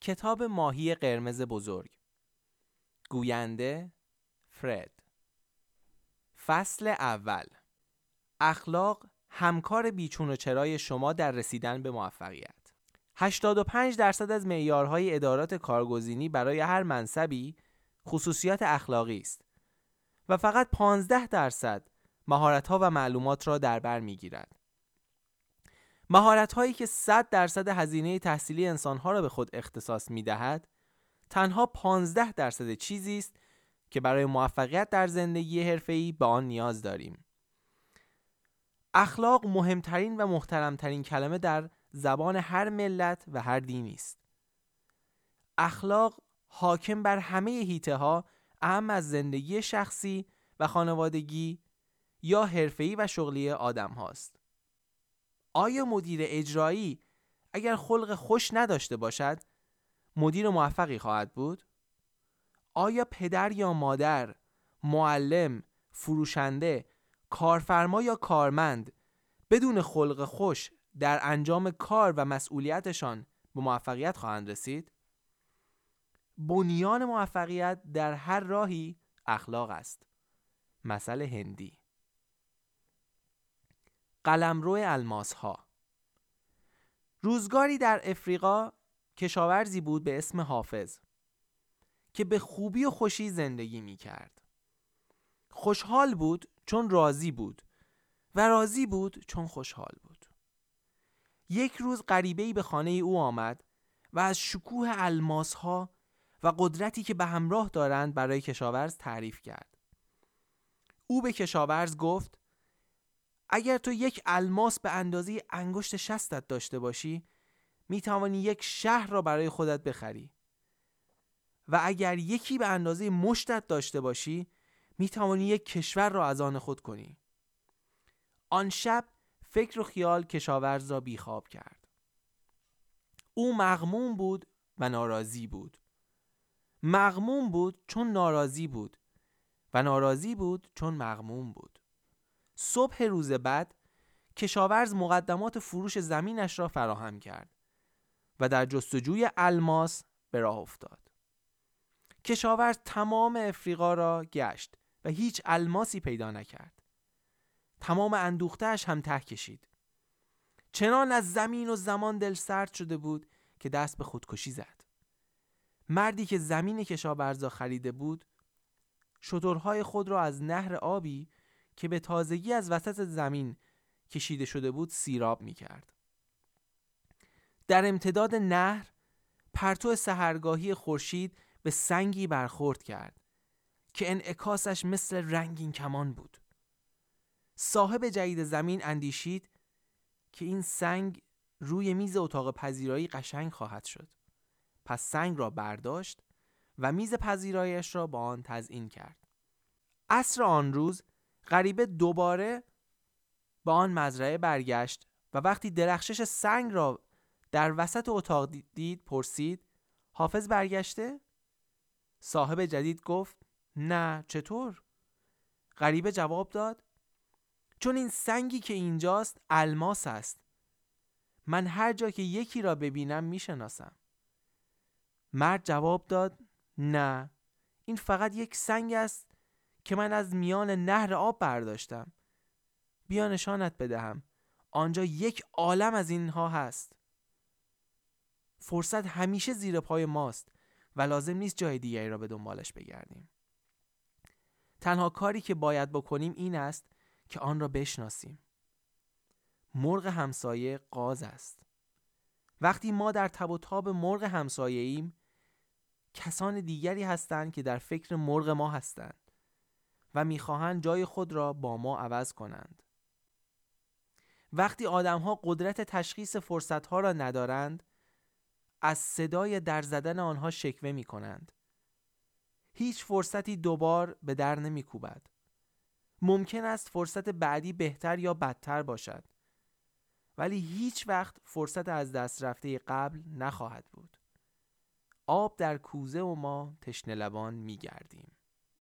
کتاب ماهی قرمز بزرگ. گوینده فرد. فصل اول اخلاق همکار بیچون و چرای شما در رسیدن به موفقیت. 85 درصد از معیارهای ادارات کارگزینی برای هر منصبی خصوصیات اخلاقی است و فقط 15 درصد مهارت‌ها و معلومات را در بر می‌گیرد. مهارت هایی که 100 درصد هزینه تحصیلی انسانها را به خود اختصاص می دهد تنها 15 درصد چیزی است که برای موفقیت در زندگی حرفه‌ای به آن نیاز داریم. اخلاق مهمترین و محترمترین کلمه در زبان هر ملت و هر دینی است. اخلاق حاکم بر همه هیته ها اهم از زندگی شخصی و خانوادگی یا حرفه‌ای و شغلی آدم هاست. آیا مدیر اجرایی اگر خلق خوش نداشته باشد مدیر موفقی خواهد بود؟ آیا پدر یا مادر، معلم، فروشنده، کارفرما یا کارمند بدون خلق خوش در انجام کار و مسئولیتشان به موفقیت خواهند رسید؟ بنیان موفقیت در هر راهی اخلاق است. مثل هندی قلمرو الماس ها روزگاری در افریقا کشاورزی بود به اسم حافظ که به خوبی و خوشی زندگی می کرد. خوشحال بود چون راضی بود و راضی بود چون خوشحال بود. یک روز غریبه‌ای به خانه او آمد و از شکوه الماس ها و قدرتی که به همراه دارند برای کشاورز تعریف کرد. او به کشاورز گفت اگر تو یک الماس به اندازه انگشت شستت داشته باشی می توانی یک شهر را برای خودت بخری. و اگر یکی به اندازه مشتت داشته باشی می توانی یک کشور را از آن خود کنی. آن شب فکر و خیال کشاورز را بیخواب کرد. او مغموم بود و ناراضی بود. مغموم بود چون ناراضی بود و ناراضی بود چون مغموم بود. صبح روز بعد کشاورز مقدمات فروش زمینش را فراهم کرد و در جستجوی الماس به راه افتاد. کشاورز تمام افریقا را گشت و هیچ الماسی پیدا نکرد. تمام اندوختهش هم ته کشید. چنان از زمین و زمان دل سرد شده بود که دست به خودکشی زد. مردی که زمین کشاورزا خریده بود شترهای خود را از نهر آبی که به تازگی از وسط زمین کشیده شده بود سیراب می کرد. در امتداد نهر پرتو سهرگاهی خورشید به سنگی برخورد کرد که انعکاسش مثل رنگین کمان بود. صاحب جدید زمین اندیشید که این سنگ روی میز اتاق پذیرایی قشنگ خواهد شد. پس سنگ را برداشت و میز پذیرایش را با آن تزئین کرد. عصر آن روز غریبه دوباره با آن مزرعه برگشت و وقتی درخشش سنگ را در وسط اتاق دید پرسید حافظ برگشته؟ صاحب جدید گفت نه چطور؟ غریبه جواب داد چون این سنگی که اینجاست الماس است من هر جا که یکی را ببینم می‌شناسم مرد جواب داد نه این فقط یک سنگ است که من از میان نهر آب برداشتم. بیا نشانت بدهم. آنجا یک عالم از اینها هست. فرصت همیشه زیر پای ماست و لازم نیست جای دیگری را به دنبالش بگردیم. تنها کاری که باید بکنیم این است که آن را بشناسیم. مرغ همسایه قاز است. وقتی ما در تب و تاب مرغ همسایه ایم کسان دیگری هستند که در فکر مرغ ما هستند. و می‌خواهند جای خود را با ما عوض کنند. وقتی آدمها قدرت تشخیص فرصتها را ندارند از صدای در زدن آنها شکوه می کنند. هیچ فرصتی دوبار به در نمی کوبد. ممکن است فرصت بعدی بهتر یا بدتر باشد. ولی هیچ وقت فرصت از دست رفته قبل نخواهد بود. آب در کوزه و ما تشنه لبان می گردیم.